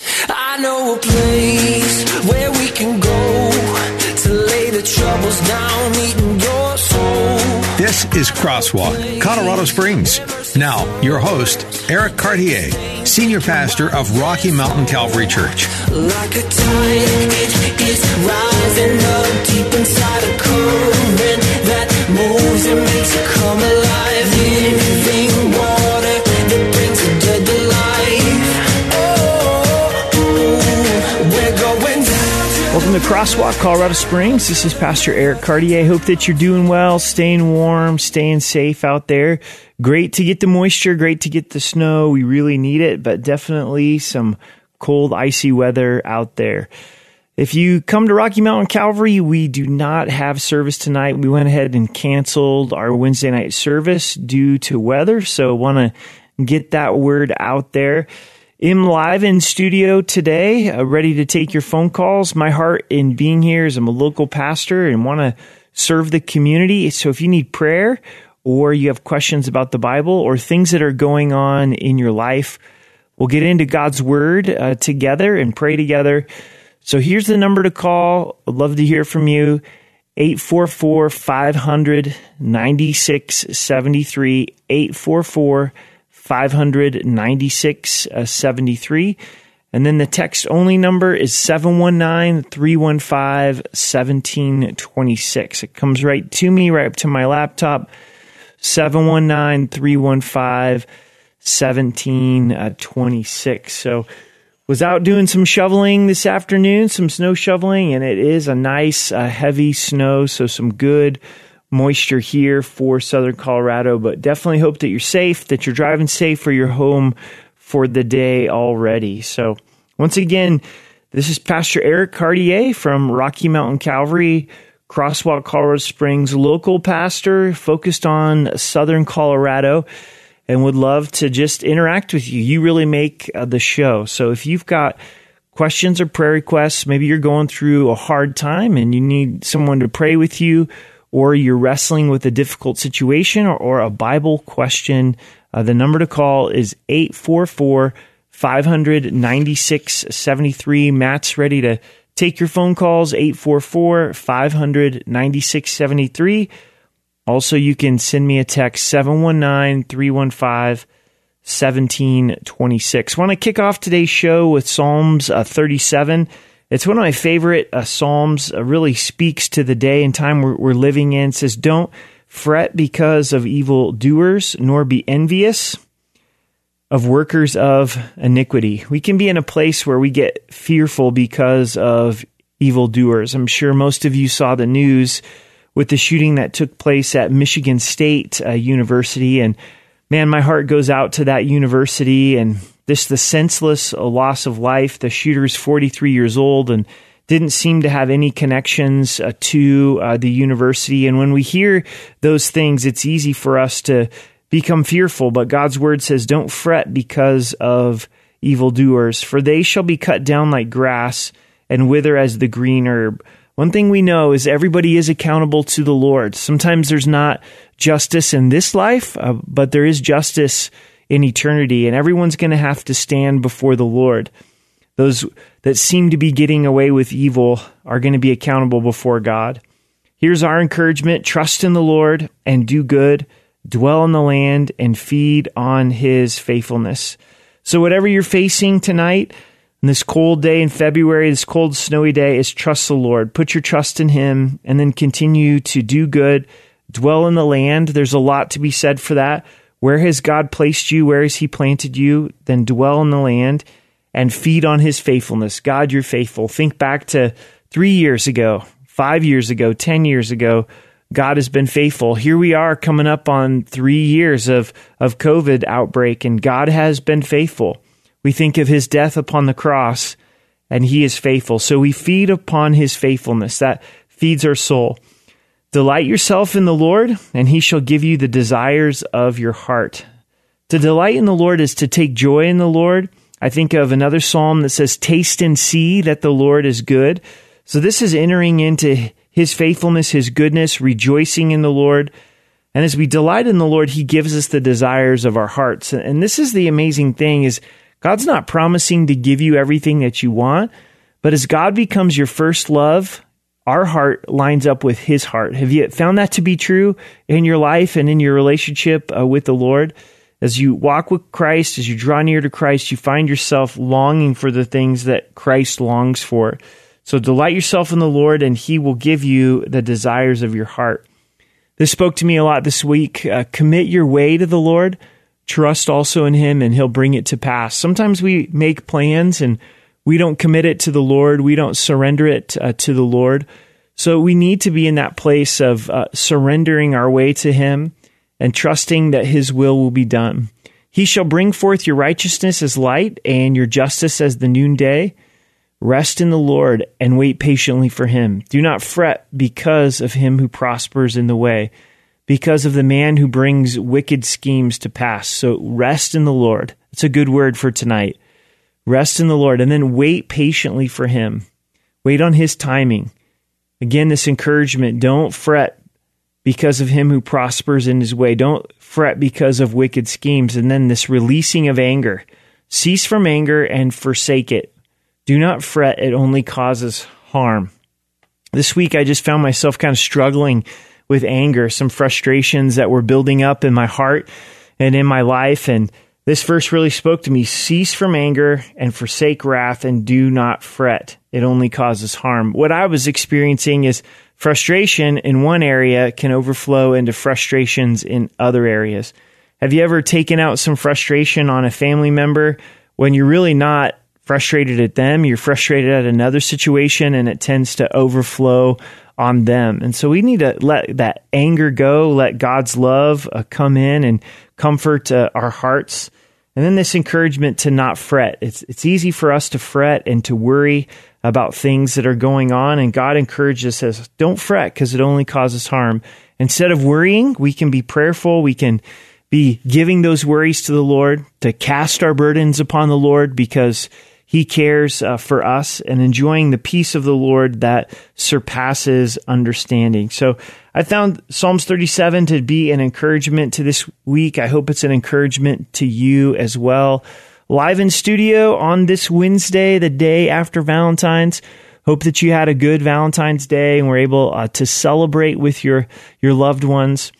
I know a place where we can go to lay the troubles down, eating your soul. This is Crosswalk, Colorado Springs. Now, your host, Eric Cartier, Senior Pastor of Rocky Mountain Calvary Church. Like a tide, it is rising up deep inside a current that moves and makes it come alive. Living Welcome to Crosswalk, Colorado Springs. This is Pastor Eric Cartier. Hope that you're doing well, staying warm, staying safe out there. Great to get the moisture, great to get the snow. We really need it, but definitely some cold, icy weather out there. If you come to Rocky Mountain Calvary, we do not have service tonight. We went ahead and canceled our Wednesday night service due to weather, so want to get that word out there. I'm live in studio today, uh, ready to take your phone calls. My heart in being here is I'm a local pastor and want to serve the community. So if you need prayer or you have questions about the Bible or things that are going on in your life, we'll get into God's word uh, together and pray together. So here's the number to call. I'd love to hear from you. 844 500 9673. 844 596 73. And then the text only number is 719 315 1726. It comes right to me, right up to my laptop. 719 315 1726. So, was out doing some shoveling this afternoon, some snow shoveling, and it is a nice, uh, heavy snow. So, some good moisture here for southern Colorado, but definitely hope that you're safe, that you're driving safe, or you're home for the day already. So, once again, this is Pastor Eric Cartier from Rocky Mountain Calvary, Crosswalk, Colorado Springs, local pastor focused on southern Colorado, and would love to just interact with you. You really make uh, the show. So, if you've got questions or prayer requests, maybe you're going through a hard time and you need someone to pray with you or you're wrestling with a difficult situation or, or a Bible question, uh, the number to call is 844 500 9673. Matt's ready to take your phone calls 844 500 9673. Also, you can send me a text 719 315 1726. Want to kick off today's show with Psalms uh, 37. It's one of my favorite uh, Psalms, uh, really speaks to the day and time we're, we're living in. It says, Don't fret because of evil doers, nor be envious of workers of iniquity. We can be in a place where we get fearful because of evildoers. I'm sure most of you saw the news with the shooting that took place at Michigan State uh, University. And man, my heart goes out to that university and this the senseless loss of life. The shooter's 43 years old and didn't seem to have any connections uh, to uh, the university. And when we hear those things, it's easy for us to become fearful. But God's word says, "Don't fret because of evildoers, for they shall be cut down like grass and wither as the green herb." One thing we know is everybody is accountable to the Lord. Sometimes there's not justice in this life, uh, but there is justice in eternity, and everyone's going to have to stand before the Lord. Those that seem to be getting away with evil are going to be accountable before God. Here's our encouragement trust in the Lord and do good, dwell in the land and feed on his faithfulness. So, whatever you're facing tonight, on this cold day in February, this cold, snowy day, is trust the Lord. Put your trust in him and then continue to do good, dwell in the land. There's a lot to be said for that. Where has God placed you? Where has He planted you? Then dwell in the land and feed on His faithfulness. God, you're faithful. Think back to three years ago, five years ago, 10 years ago. God has been faithful. Here we are coming up on three years of, of COVID outbreak, and God has been faithful. We think of his death upon the cross, and he is faithful. So we feed upon his faithfulness. That feeds our soul. Delight yourself in the Lord, and he shall give you the desires of your heart. To delight in the Lord is to take joy in the Lord. I think of another psalm that says, Taste and see that the Lord is good. So this is entering into his faithfulness, his goodness, rejoicing in the Lord. And as we delight in the Lord, he gives us the desires of our hearts. And this is the amazing thing is God's not promising to give you everything that you want, but as God becomes your first love, our heart lines up with his heart. Have you found that to be true in your life and in your relationship uh, with the Lord? As you walk with Christ, as you draw near to Christ, you find yourself longing for the things that Christ longs for. So delight yourself in the Lord, and He will give you the desires of your heart. This spoke to me a lot this week. Uh, commit your way to the Lord. Trust also in Him, and He'll bring it to pass. Sometimes we make plans and we don't commit it to the Lord. We don't surrender it uh, to the Lord. So we need to be in that place of uh, surrendering our way to Him and trusting that his will will be done. He shall bring forth your righteousness as light and your justice as the noonday. Rest in the Lord and wait patiently for him. Do not fret because of him who prospers in the way, because of the man who brings wicked schemes to pass. So rest in the Lord. It's a good word for tonight. Rest in the Lord and then wait patiently for him. Wait on his timing. Again, this encouragement don't fret because of him who prospers in his way. Don't fret because of wicked schemes. And then this releasing of anger. Cease from anger and forsake it. Do not fret, it only causes harm. This week, I just found myself kind of struggling with anger, some frustrations that were building up in my heart and in my life. And this verse really spoke to me cease from anger and forsake wrath and do not fret. It only causes harm. What I was experiencing is frustration in one area can overflow into frustrations in other areas. Have you ever taken out some frustration on a family member when you're really not frustrated at them? You're frustrated at another situation and it tends to overflow on them. And so we need to let that anger go, let God's love uh, come in and comfort uh, our hearts. And then this encouragement to not fret. It's, it's easy for us to fret and to worry about things that are going on. And God encourages us, don't fret because it only causes harm. Instead of worrying, we can be prayerful. We can be giving those worries to the Lord, to cast our burdens upon the Lord because he cares uh, for us and enjoying the peace of the Lord that surpasses understanding. So I found Psalms 37 to be an encouragement to this week. I hope it's an encouragement to you as well live in studio on this Wednesday, the day after Valentine's. Hope that you had a good Valentine's Day and were able uh, to celebrate with your, your loved ones.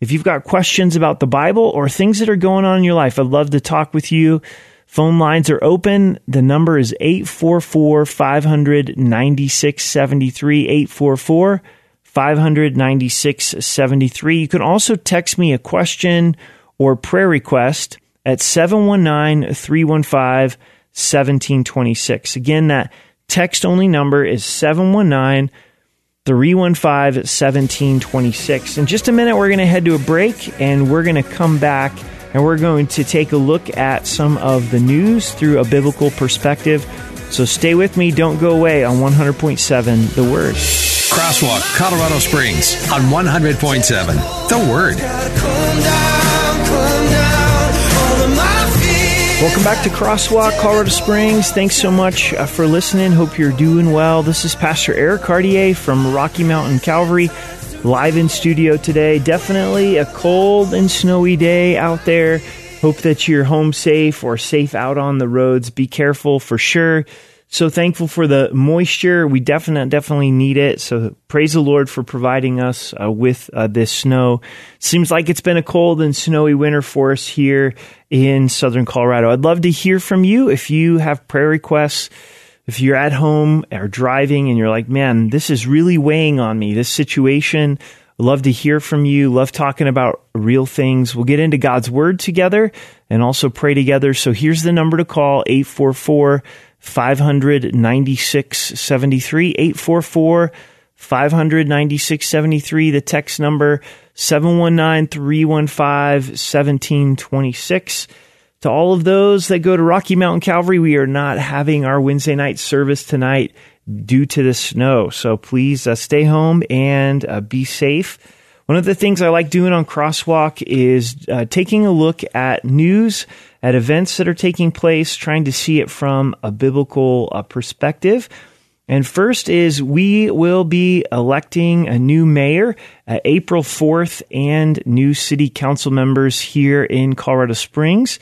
If you've got questions about the Bible or things that are going on in your life, I'd love to talk with you. Phone lines are open. The number is 844 500 9673. 844 596 73. You can also text me a question or prayer request at 719 315 1726. Again, that text only number is 719 315 1726. In just a minute, we're going to head to a break and we're going to come back and we're going to take a look at some of the news through a biblical perspective. So stay with me. Don't go away on 100.7 The Word. Crosswalk, Colorado Springs on 100.7 The Word. Welcome back to Crosswalk, Colorado Springs. Thanks so much uh, for listening. Hope you're doing well. This is Pastor Eric Cartier from Rocky Mountain Calvary, live in studio today. Definitely a cold and snowy day out there. Hope that you're home safe or safe out on the roads. Be careful for sure. So thankful for the moisture. We definitely definitely need it. So praise the Lord for providing us uh, with uh, this snow. Seems like it's been a cold and snowy winter for us here in southern Colorado. I'd love to hear from you if you have prayer requests. If you're at home or driving and you're like, man, this is really weighing on me, this situation. Love to hear from you. Love talking about real things. We'll get into God's word together and also pray together. So here's the number to call 844 596 73 844 596 73 the text number 719 315 1726 To all of those that go to Rocky Mountain Calvary, we are not having our Wednesday night service tonight due to the snow. So please uh, stay home and uh, be safe. One of the things I like doing on Crosswalk is uh, taking a look at news, at events that are taking place, trying to see it from a biblical uh, perspective. And first is we will be electing a new mayor uh, April 4th and new city council members here in Colorado Springs.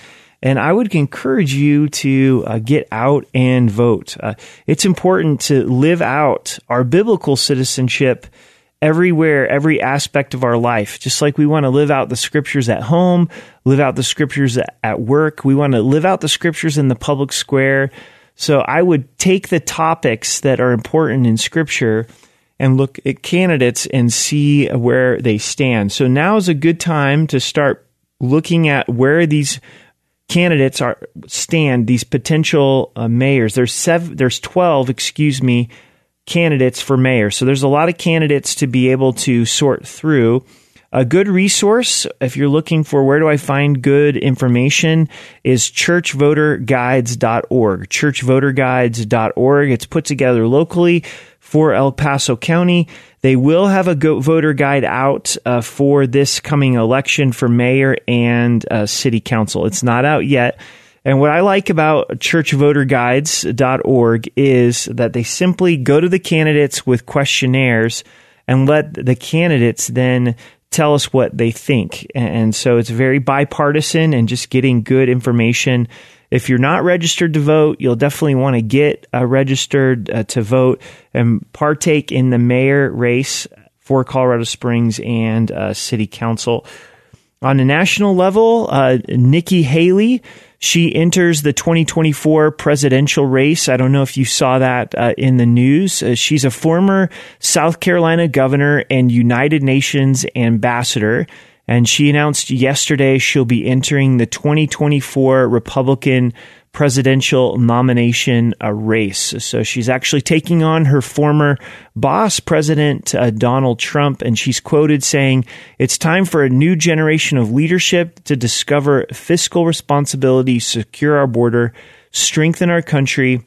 And I would encourage you to uh, get out and vote. Uh, it's important to live out our biblical citizenship everywhere, every aspect of our life. Just like we want to live out the scriptures at home, live out the scriptures at work, we want to live out the scriptures in the public square. So I would take the topics that are important in scripture and look at candidates and see where they stand. So now is a good time to start looking at where these candidates are stand these potential uh, mayors there's seven there's 12 excuse me candidates for mayor. So there's a lot of candidates to be able to sort through. A good resource, if you're looking for where do I find good information, is churchvoterguides.org. Churchvoterguides.org. It's put together locally for El Paso County. They will have a voter guide out uh, for this coming election for mayor and uh, city council. It's not out yet. And what I like about churchvoterguides.org is that they simply go to the candidates with questionnaires and let the candidates then tell us what they think. And so it's very bipartisan and just getting good information. If you're not registered to vote, you'll definitely want to get uh, registered uh, to vote and partake in the mayor race for Colorado Springs and uh, city council. On a national level, uh, Nikki Haley she enters the 2024 presidential race. I don't know if you saw that uh, in the news. Uh, she's a former South Carolina governor and United Nations ambassador. And she announced yesterday she'll be entering the 2024 Republican presidential nomination uh, race. So she's actually taking on her former boss, President uh, Donald Trump, and she's quoted saying, It's time for a new generation of leadership to discover fiscal responsibility, secure our border, strengthen our country.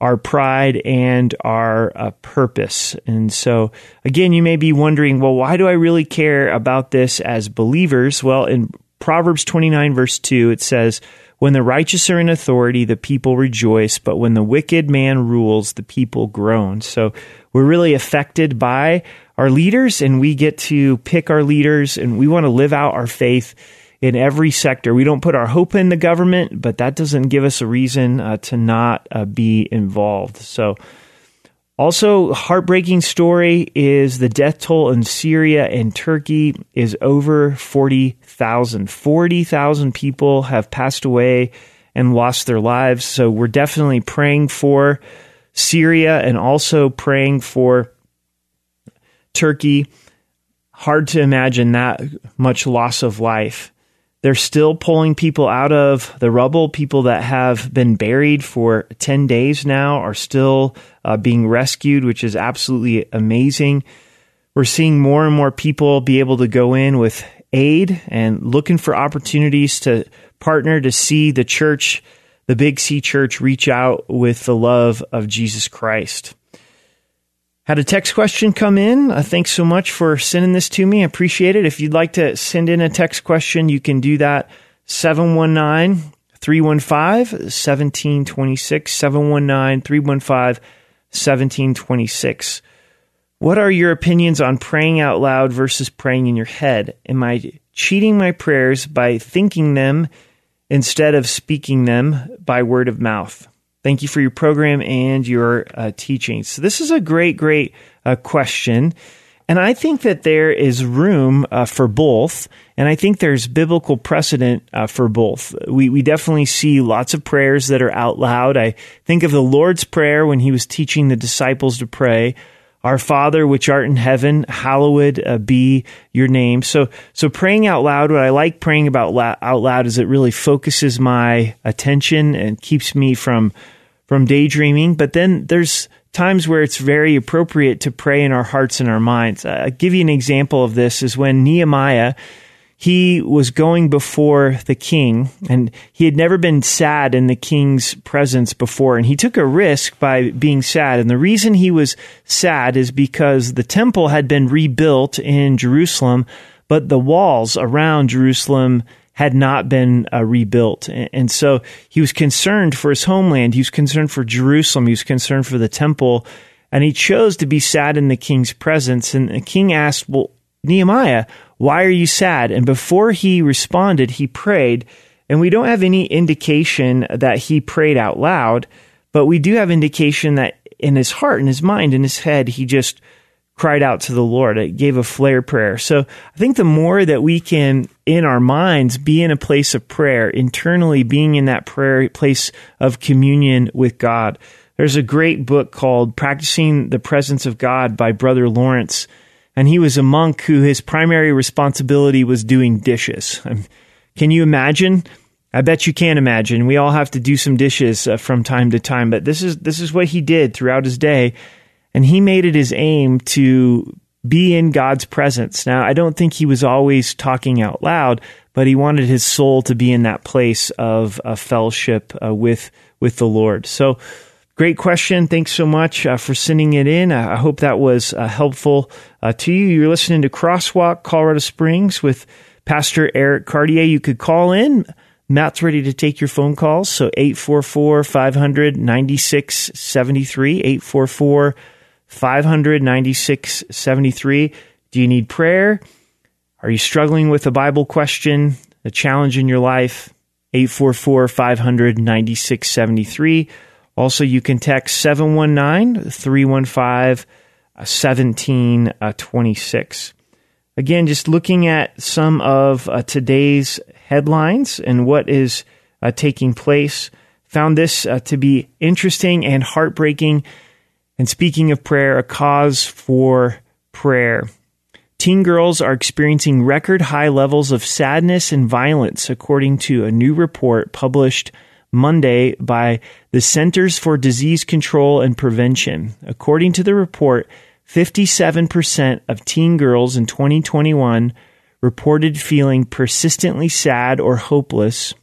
Our pride and our uh, purpose. And so, again, you may be wondering, well, why do I really care about this as believers? Well, in Proverbs 29, verse 2, it says, when the righteous are in authority, the people rejoice, but when the wicked man rules, the people groan. So we're really affected by our leaders and we get to pick our leaders and we want to live out our faith in every sector. We don't put our hope in the government, but that doesn't give us a reason uh, to not uh, be involved. So also, heartbreaking story is the death toll in Syria and Turkey is over 40,000. 40,000 people have passed away and lost their lives. So we're definitely praying for Syria and also praying for Turkey. Hard to imagine that much loss of life. They're still pulling people out of the rubble. People that have been buried for 10 days now are still uh, being rescued, which is absolutely amazing. We're seeing more and more people be able to go in with aid and looking for opportunities to partner to see the church, the Big C church, reach out with the love of Jesus Christ. Had a text question come in. Uh, thanks so much for sending this to me. I appreciate it. If you'd like to send in a text question, you can do that 719 315 1726. 719 315 1726. What are your opinions on praying out loud versus praying in your head? Am I cheating my prayers by thinking them instead of speaking them by word of mouth? Thank you for your program and your uh, teachings. So this is a great, great uh, question. And I think that there is room uh, for both. And I think there's biblical precedent uh, for both. We, we definitely see lots of prayers that are out loud. I think of the Lord's Prayer when he was teaching the disciples to pray. Our Father, which art in heaven, hallowed uh, be your name. So, so praying out loud. What I like praying about la- out loud is it really focuses my attention and keeps me from from daydreaming. But then there's times where it's very appropriate to pray in our hearts and our minds. Uh, I'll give you an example of this is when Nehemiah he was going before the king and he had never been sad in the king's presence before and he took a risk by being sad. And the reason he was sad is because the temple had been rebuilt in Jerusalem but the walls around Jerusalem had not been uh, rebuilt. And so he was concerned for his homeland. He was concerned for Jerusalem. He was concerned for the temple. And he chose to be sad in the king's presence. And the king asked well Nehemiah why are you sad? And before he responded, he prayed. And we don't have any indication that he prayed out loud, but we do have indication that in his heart, in his mind, in his head, he just cried out to the Lord. It gave a flare prayer. So I think the more that we can, in our minds, be in a place of prayer, internally being in that prayer place of communion with God. There's a great book called Practicing the Presence of God by Brother Lawrence and he was a monk who his primary responsibility was doing dishes. Um, can you imagine? I bet you can't imagine. We all have to do some dishes uh, from time to time, but this is this is what he did throughout his day, and he made it his aim to be in God's presence. Now, I don't think he was always talking out loud, but he wanted his soul to be in that place of uh, fellowship uh, with with the Lord. So Great question. Thanks so much uh, for sending it in. I hope that was uh, helpful uh, to you. You're listening to Crosswalk Colorado Springs with Pastor Eric Cartier. You could call in. Matt's ready to take your phone calls. So 844 500 9673. 844 500 9673. Do you need prayer? Are you struggling with a Bible question, a challenge in your life? 844 500 9673 also, you can text 719 315 1726. Again, just looking at some of uh, today's headlines and what is uh, taking place, found this uh, to be interesting and heartbreaking. And speaking of prayer, a cause for prayer. Teen girls are experiencing record high levels of sadness and violence, according to a new report published Monday by the Centers for Disease Control and Prevention. According to the report, 57% of teen girls in 2021 reported feeling persistently sad or hopeless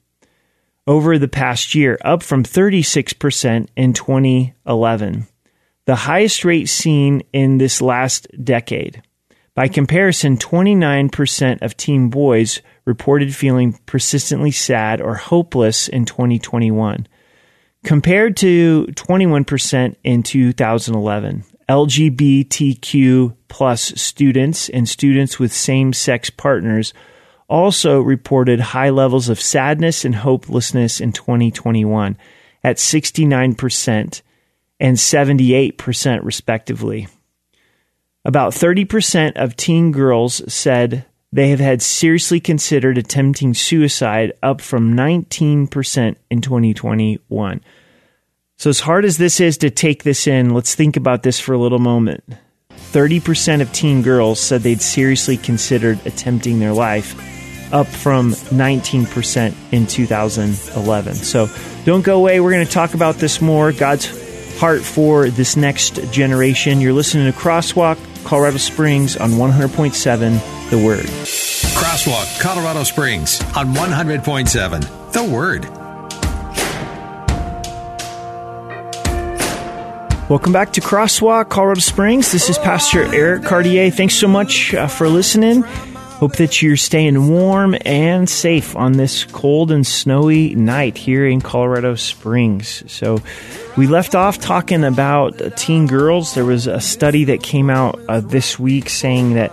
over the past year, up from 36% in 2011, the highest rate seen in this last decade. By comparison, 29% of teen boys reported feeling persistently sad or hopeless in 2021, compared to 21% in 2011. LGBTQ plus students and students with same sex partners also reported high levels of sadness and hopelessness in 2021 at 69% and 78% respectively. About 30% of teen girls said they have had seriously considered attempting suicide, up from 19% in 2021. So, as hard as this is to take this in, let's think about this for a little moment. 30% of teen girls said they'd seriously considered attempting their life, up from 19% in 2011. So, don't go away. We're going to talk about this more. God's heart for this next generation. You're listening to Crosswalk Colorado Springs on 100.7 The Word. Crosswalk, Colorado Springs on 100.7 The Word. Welcome back to Crosswalk, Colorado Springs. This is Pastor Eric Cartier. Thanks so much uh, for listening. Hope that you're staying warm and safe on this cold and snowy night here in Colorado Springs. So, we left off talking about teen girls. There was a study that came out uh, this week saying that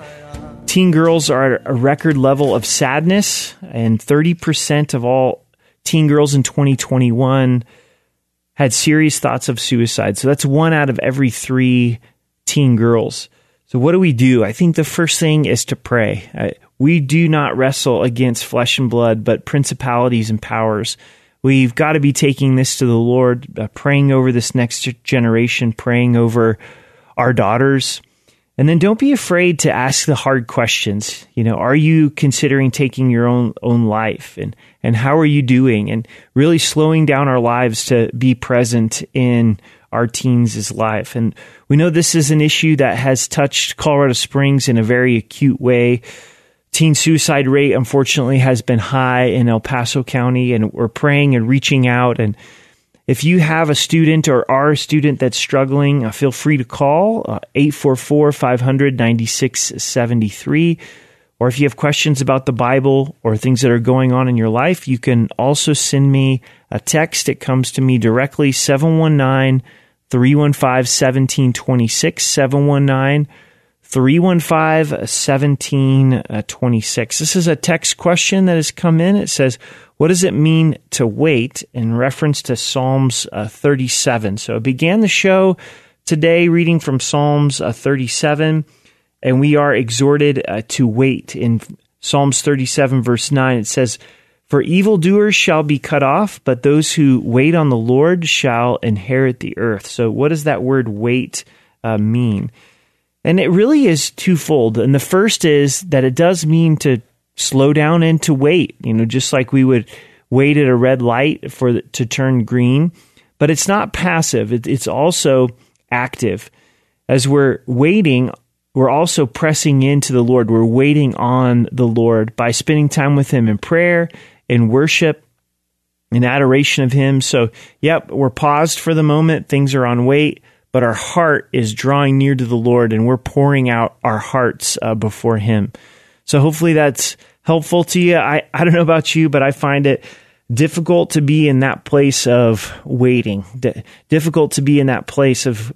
teen girls are at a record level of sadness, and 30% of all teen girls in 2021 had serious thoughts of suicide. So that's one out of every three teen girls. So, what do we do? I think the first thing is to pray. We do not wrestle against flesh and blood, but principalities and powers. We've got to be taking this to the Lord, uh, praying over this next generation, praying over our daughters. And then don't be afraid to ask the hard questions. You know, are you considering taking your own own life and and how are you doing and really slowing down our lives to be present in our teens' is life. And we know this is an issue that has touched Colorado Springs in a very acute way teen suicide rate, unfortunately, has been high in El Paso County, and we're praying and reaching out. And if you have a student or are a student that's struggling, uh, feel free to call uh, 844 500 9673. Or if you have questions about the Bible or things that are going on in your life, you can also send me a text. It comes to me directly 719 315 1726. 719 315 1726. This is a text question that has come in. It says, What does it mean to wait in reference to Psalms uh, 37? So it began the show today reading from Psalms uh, 37 and we are exhorted uh, to wait. In Psalms 37, verse 9, it says, For evildoers shall be cut off, but those who wait on the Lord shall inherit the earth. So, what does that word wait uh, mean? And it really is twofold. And the first is that it does mean to slow down and to wait, you know, just like we would wait at a red light for the, to turn green. But it's not passive, it, it's also active. As we're waiting, we're also pressing into the Lord. We're waiting on the Lord by spending time with Him in prayer, in worship, in adoration of Him. So, yep, we're paused for the moment. Things are on wait, but our heart is drawing near to the Lord and we're pouring out our hearts uh, before Him. So, hopefully, that's helpful to you. I, I don't know about you, but I find it difficult to be in that place of waiting, D- difficult to be in that place of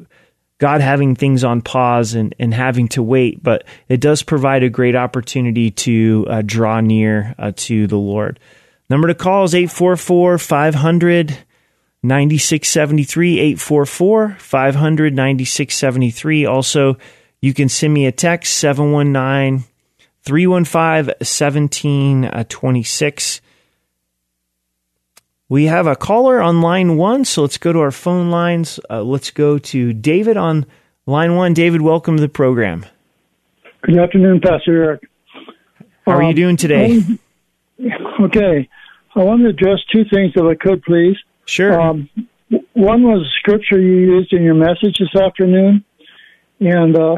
God having things on pause and, and having to wait, but it does provide a great opportunity to uh, draw near uh, to the Lord. Number to call is 844 500 9673. 844 500 9673. Also, you can send me a text 719 315 1726. We have a caller on line one, so let's go to our phone lines. Uh, let's go to David on line one. David, welcome to the program. Good afternoon, Pastor Eric. How are you Um, doing today? Okay, I want to address two things if I could, please. Sure. Um, one was scripture you used in your message this afternoon, and uh,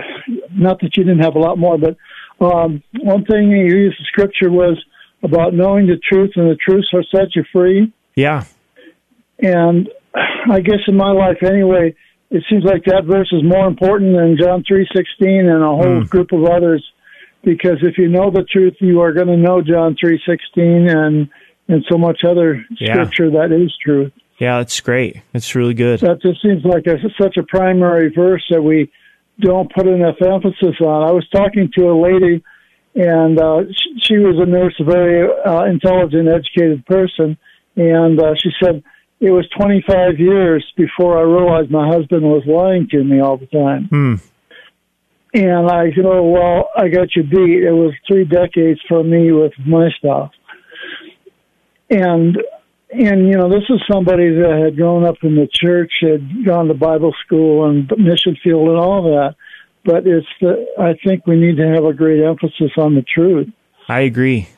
not that you didn't have a lot more, but um, one thing you used the scripture was about knowing the truth, and the truth shall set you free. yeah. And I guess in my life, anyway, it seems like that verse is more important than John three sixteen and a whole Mm. group of others. Because if you know the truth, you are going to know John three sixteen and and so much other Yeah. scripture that is truth. Yeah, that's great. That's really good. That just seems like a, such a primary verse that we don't put enough emphasis on. I was talking to a lady, and uh, she, she was a nurse, a very uh, intelligent, educated person, and uh, she said it was 25 years before I realized my husband was lying to me all the time. Hmm. And I said, "Oh well, I got you beat. It was three decades for me with my stuff." And and you know, this is somebody that had grown up in the church, had gone to Bible school and mission field and all that. But it's the I think we need to have a great emphasis on the truth. I agree.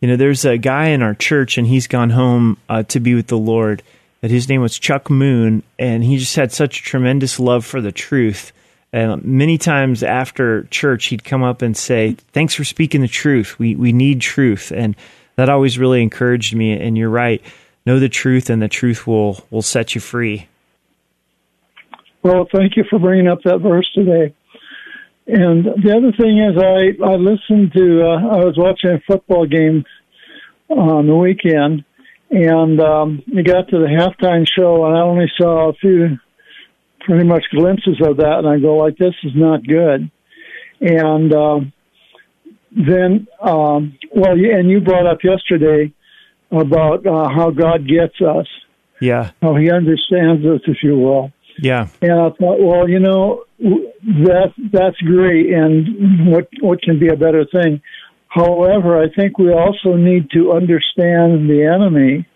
You know, there's a guy in our church, and he's gone home uh, to be with the Lord. That his name was Chuck Moon, and he just had such tremendous love for the truth. And many times after church, he'd come up and say, "Thanks for speaking the truth. We we need truth." And that always really encouraged me. And you're right. Know the truth, and the truth will will set you free. Well, thank you for bringing up that verse today. And the other thing is, I I listened to uh, I was watching a football game on the weekend, and um, we got to the halftime show, and I only saw a few, pretty much glimpses of that, and I go like, this is not good. And um, then, um, well, you- and you brought up yesterday about uh, how God gets us, Yeah, how He understands us, if you will. yeah, And I thought, well, you know, that that's great, and what what can be a better thing? However, I think we also need to understand the enemy.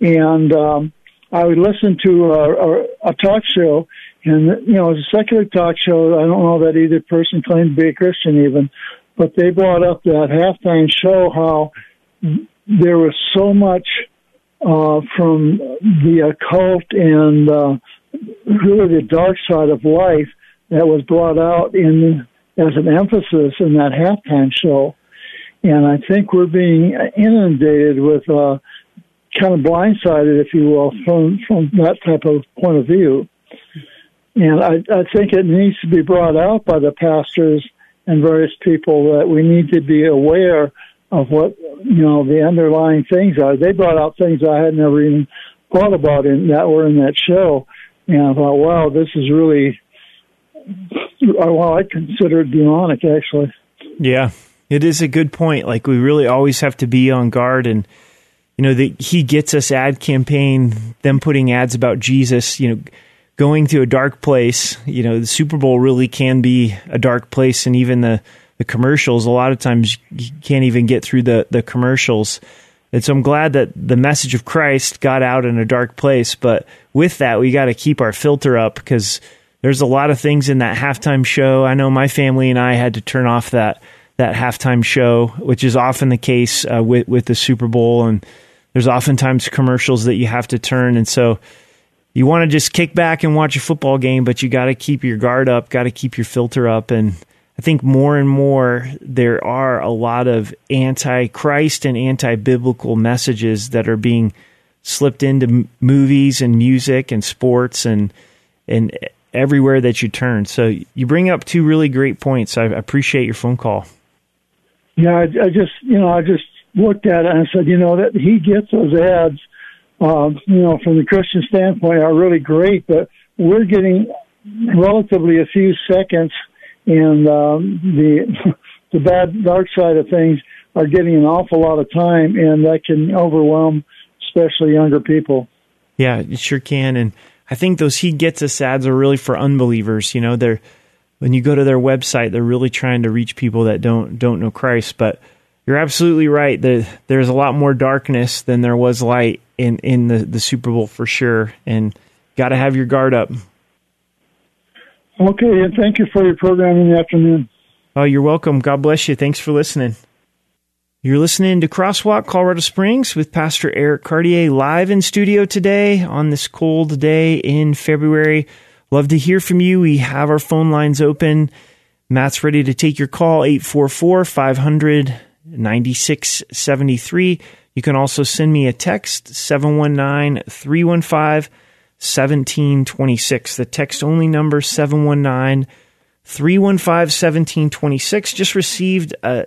And um, I would listen to a, a, a talk show, and you know, it's a secular talk show. I don't know that either person claimed to be a Christian, even, but they brought up that halftime show how there was so much uh, from the occult and uh, really the dark side of life that was brought out in as an emphasis in that halftime show. and I think we're being inundated with uh, kind of blindsided, if you will, from from that type of point of view. And I, I think it needs to be brought out by the pastors and various people that we need to be aware of what you know the underlying things are. They brought out things I had never even thought about in that were in that show, and I thought, wow, this is really uh, well, I consider it demonic actually. Yeah, it is a good point. Like we really always have to be on guard and you know, the he gets us ad campaign, them putting ads about Jesus, you know, going to a dark place, you know, the Super Bowl really can be a dark place and even the the commercials a lot of times you can't even get through the the commercials. And so I'm glad that the message of Christ got out in a dark place, but with that we got to keep our filter up because there's a lot of things in that halftime show. I know my family and I had to turn off that that halftime show, which is often the case uh, with with the Super Bowl, and there's oftentimes commercials that you have to turn, and so you want to just kick back and watch a football game, but you got to keep your guard up, got to keep your filter up, and I think more and more there are a lot of anti-Christ and anti-biblical messages that are being slipped into movies and music and sports and and everywhere that you turn. So you bring up two really great points. I appreciate your phone call. Yeah, I, I just you know I just looked at it and said, you know that he gets those ads, um, you know, from the Christian standpoint are really great, but we're getting relatively a few seconds, and um, the the bad dark side of things are getting an awful lot of time, and that can overwhelm especially younger people. Yeah, it sure can, and I think those he gets us ads are really for unbelievers. You know, they're when you go to their website, they're really trying to reach people that don't don't know Christ. But you're absolutely right. that there's a lot more darkness than there was light in in the the Super Bowl for sure, and got to have your guard up. Okay, and thank you for your program in the afternoon. Oh, you're welcome. God bless you. Thanks for listening. You're listening to Crosswalk Colorado Springs with Pastor Eric Cartier live in studio today on this cold day in February. Love to hear from you. We have our phone lines open. Matt's ready to take your call 844 500 9673. You can also send me a text 719 315 1726. The text only number 719 315 1726. Just received a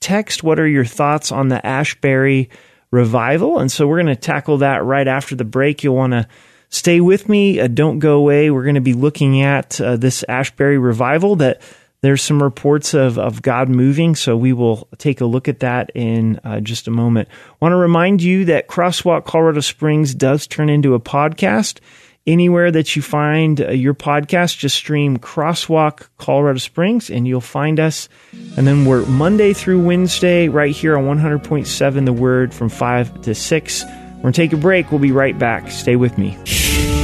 text what are your thoughts on the Asbury revival. And so we're going to tackle that right after the break. You'll want to stay with me. Uh, don't go away. We're going to be looking at uh, this Asbury revival that there's some reports of, of God moving, so we will take a look at that in uh, just a moment. Want to remind you that Crosswalk Colorado Springs does turn into a podcast. Anywhere that you find uh, your podcast, just stream Crosswalk Colorado Springs and you'll find us. And then we're Monday through Wednesday right here on 100.7 The Word from 5 to 6. We're going to take a break. We'll be right back. Stay with me.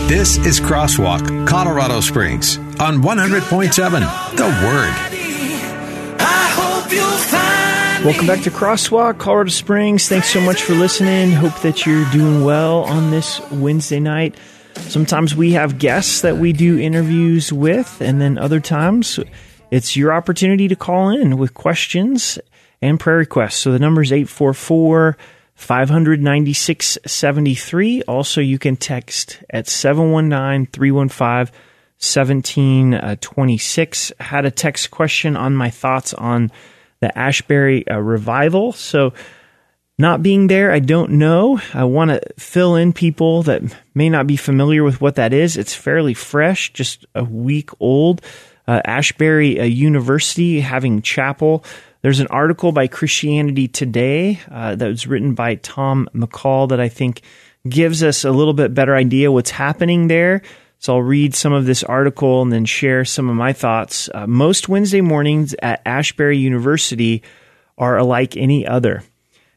This is Crosswalk, Colorado Springs on 100.7 The Word. Welcome back to Crosswalk, Colorado Springs. Thanks so much for listening. Hope that you're doing well on this Wednesday night. Sometimes we have guests that we do interviews with, and then other times it's your opportunity to call in with questions and prayer requests. So the number is 844 596 73. Also, you can text at 719 315 1726. Had a text question on my thoughts on the Asbury uh, revival. So, not being there, I don't know. I want to fill in people that may not be familiar with what that is. It's fairly fresh, just a week old. Uh, Asbury uh, University having chapel. There's an article by Christianity Today uh, that was written by Tom McCall that I think gives us a little bit better idea what's happening there. So I'll read some of this article and then share some of my thoughts. Uh, most Wednesday mornings at Asbury University are alike any other.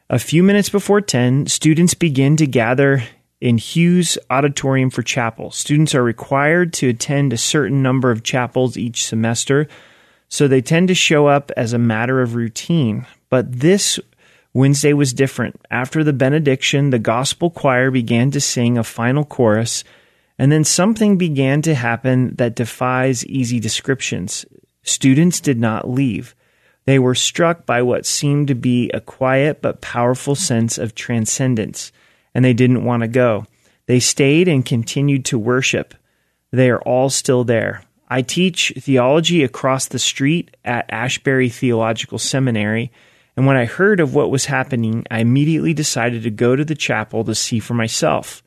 A few minutes before 10, students begin to gather in Hughes Auditorium for chapel. Students are required to attend a certain number of chapels each semester, so they tend to show up as a matter of routine. But this Wednesday was different. After the benediction, the gospel choir began to sing a final chorus, and then something began to happen that defies easy descriptions. Students did not leave. They were struck by what seemed to be a quiet but powerful sense of transcendence, and they didn't want to go. They stayed and continued to worship. They are all still there. I teach theology across the street at Asbury Theological Seminary, and when I heard of what was happening, I immediately decided to go to the chapel to see for myself.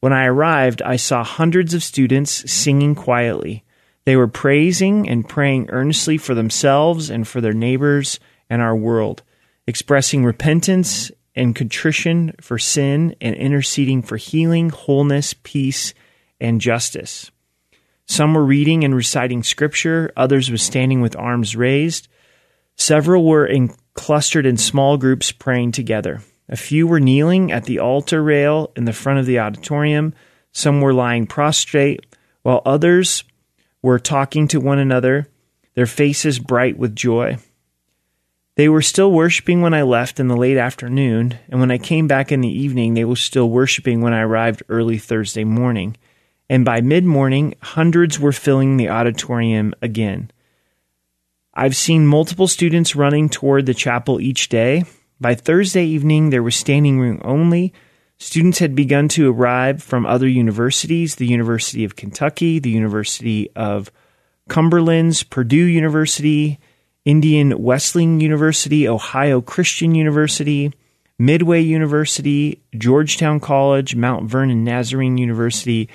When I arrived, I saw hundreds of students singing quietly. They were praising and praying earnestly for themselves and for their neighbors and our world, expressing repentance and contrition for sin and interceding for healing, wholeness, peace, and justice. Some were reading and reciting scripture, others were standing with arms raised. Several were in, clustered in small groups praying together. A few were kneeling at the altar rail in the front of the auditorium. Some were lying prostrate, while others were talking to one another, their faces bright with joy. They were still worshiping when I left in the late afternoon, and when I came back in the evening, they were still worshiping when I arrived early Thursday morning. And by mid morning, hundreds were filling the auditorium again. I've seen multiple students running toward the chapel each day. By Thursday evening, there was standing room only. Students had begun to arrive from other universities the University of Kentucky, the University of Cumberlands, Purdue University, Indiana Wesleyan University, Ohio Christian University, Midway University, Georgetown College, Mount Vernon Nazarene University,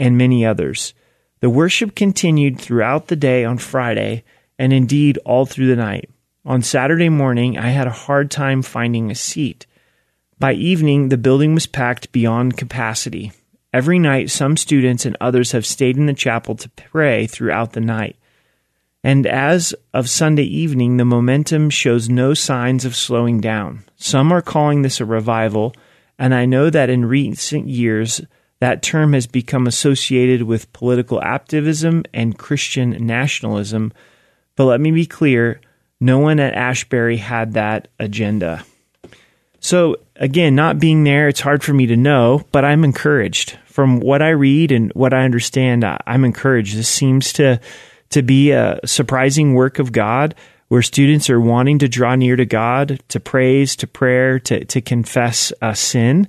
and many others. The worship continued throughout the day on Friday and indeed all through the night. On Saturday morning, I had a hard time finding a seat. By evening, the building was packed beyond capacity. Every night, some students and others have stayed in the chapel to pray throughout the night. And as of Sunday evening, the momentum shows no signs of slowing down. Some are calling this a revival, and I know that in recent years, that term has become associated with political activism and Christian nationalism. But let me be clear no one at Asbury had that agenda. So, again, not being there, it's hard for me to know, but I'm encouraged. From what I read and what I understand, I'm encouraged. This seems to, to be a surprising work of God where students are wanting to draw near to God, to praise, to prayer, to, to confess a sin.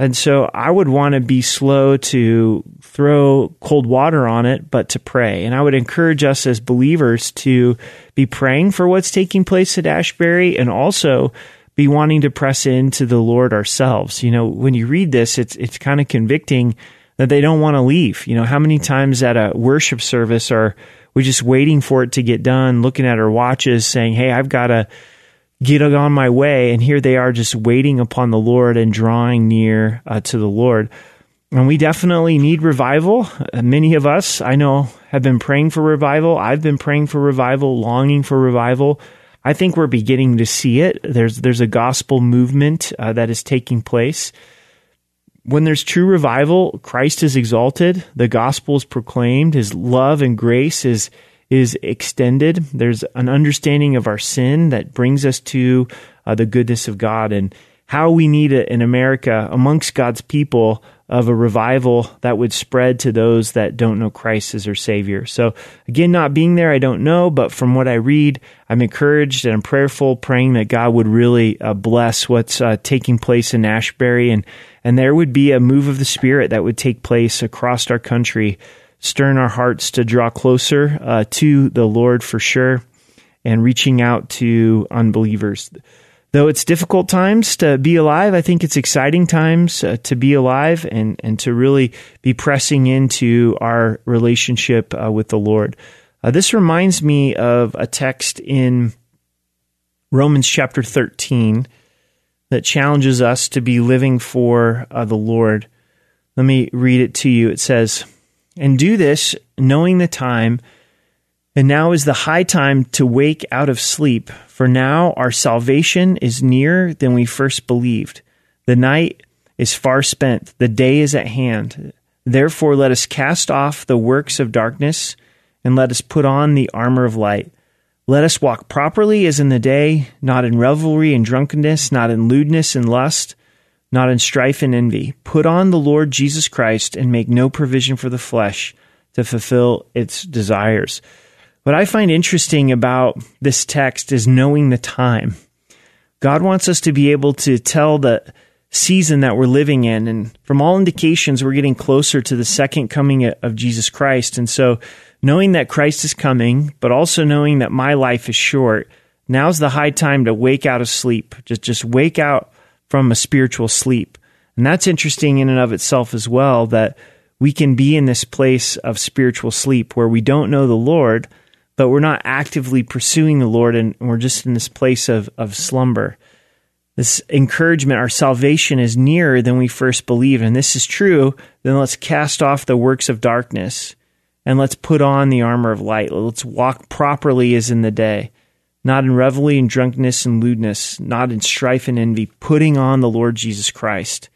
And so I would want to be slow to throw cold water on it, but to pray. And I would encourage us as believers to be praying for what's taking place at Asbury and also be wanting to press into the Lord ourselves. You know, when you read this, it's it's kind of convicting that they don't want to leave. You know, how many times at a worship service are we just waiting for it to get done, looking at our watches, saying, "Hey, I've got to get on my way," and here they are just waiting upon the Lord and drawing near uh, to the Lord. And we definitely need revival. Uh, many of us, I know, have been praying for revival. I've been praying for revival, longing for revival. I think we're beginning to see it. There's there's a gospel movement uh, that is taking place. When there's true revival, Christ is exalted, the gospel is proclaimed, his love and grace is is extended. There's an understanding of our sin that brings us to uh, the goodness of God and how we need it in America amongst God's people of a revival that would spread to those that don't know Christ as their Savior. So, again, not being there, I don't know, but from what I read, I'm encouraged and I'm prayerful, praying that God would really uh, bless what's uh, taking place in Asbury and, and there would be a move of the Spirit that would take place across our country, stirring our hearts to draw closer uh, to the Lord for sure and reaching out to unbelievers though it's difficult times to be alive, I think it's exciting times uh, to be alive and, and to really be pressing into our relationship uh, with the Lord. Uh, this reminds me of a text in Romans chapter 13 that challenges us to be living for uh, the Lord. Let me read it to you. It says, And do this knowing the time and now is the high time to wake out of sleep, for now our salvation is nearer than we first believed. The night is far spent, the day is at hand. Therefore, let us cast off the works of darkness, and let us put on the armor of light. Let us walk properly as in the day, not in revelry and drunkenness, not in lewdness and lust, not in strife and envy. Put on the Lord Jesus Christ, and make no provision for the flesh to fulfill its desires. What I find interesting about this text is knowing the time. God wants us to be able to tell the season that we're living in. And from all indications, we're getting closer to the second coming of Jesus Christ. And so, knowing that Christ is coming, but also knowing that my life is short, now's the high time to wake out of sleep. Just, just wake out from a spiritual sleep. And that's interesting in and of itself as well that we can be in this place of spiritual sleep where we don't know the Lord, but we're not actively pursuing the Lord and we're just in this place of, of slumber. This encouragement, our salvation is nearer than we first believed. And this is true. Then let's cast off the works of darkness and let's put on the armor of light. Let's walk properly as in the day, not in revelry and drunkenness and lewdness, not in strife and envy, putting on the Lord Jesus Christ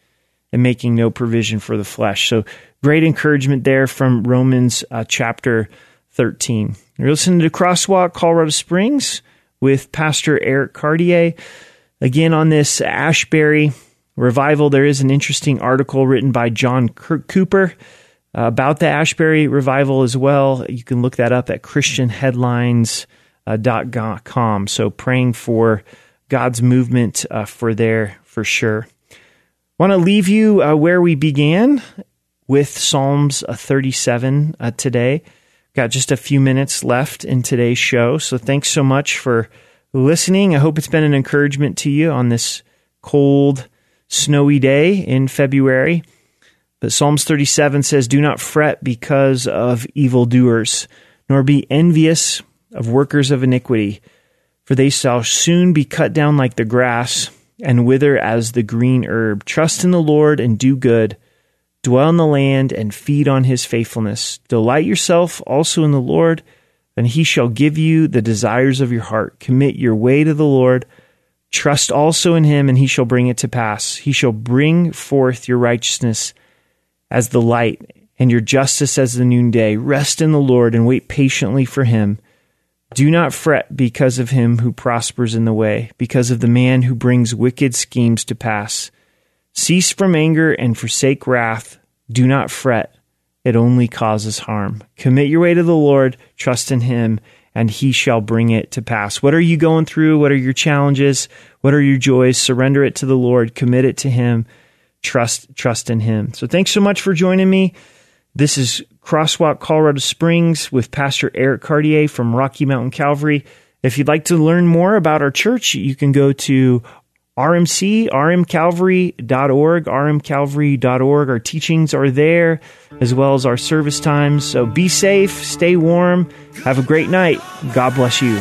and making no provision for the flesh. So great encouragement there from Romans uh, chapter 13. You're listening to Crosswalk Colorado Springs with Pastor Eric Cartier. Again, on this Asbury revival, there is an interesting article written by John Kirk Cooper uh, about the Asbury revival as well. You can look that up at Uh, so praying for God's movement uh, for there for sure. Want to leave you uh, where we began with Psalms uh, 37 uh, today. Got just a few minutes left in today's show. So thanks so much for listening. I hope it's been an encouragement to you on this cold, snowy day in February. But Psalms 37 says, Do not fret because of evildoers, nor be envious of workers of iniquity, for they shall soon be cut down like the grass and wither as the green herb. Trust in the Lord and do good Dwell in the land and feed on his faithfulness. Delight yourself also in the Lord, and he shall give you the desires of your heart. Commit your way to the Lord. Trust also in him, and he shall bring it to pass. He shall bring forth your righteousness as the light, and your justice as the noonday. Rest in the Lord and wait patiently for him. Do not fret because of him who prospers in the way, because of the man who brings wicked schemes to pass. Cease from anger and forsake wrath. Do not fret. It only causes harm. Commit your way to the Lord, trust in Him, and He shall bring it to pass. What are you going through? What are your challenges? What are your joys? Surrender it to the Lord, commit it to Him, trust, trust in Him. So thanks so much for joining me. This is Crosswalk Colorado Springs with Pastor Eric Cartier from Rocky Mountain Calvary. If you'd like to learn more about our church, you can go to RMC, rmcalvary.org, rmcalvary.org. Our teachings are there as well as our service times. So be safe, stay warm, have a great night. God bless you.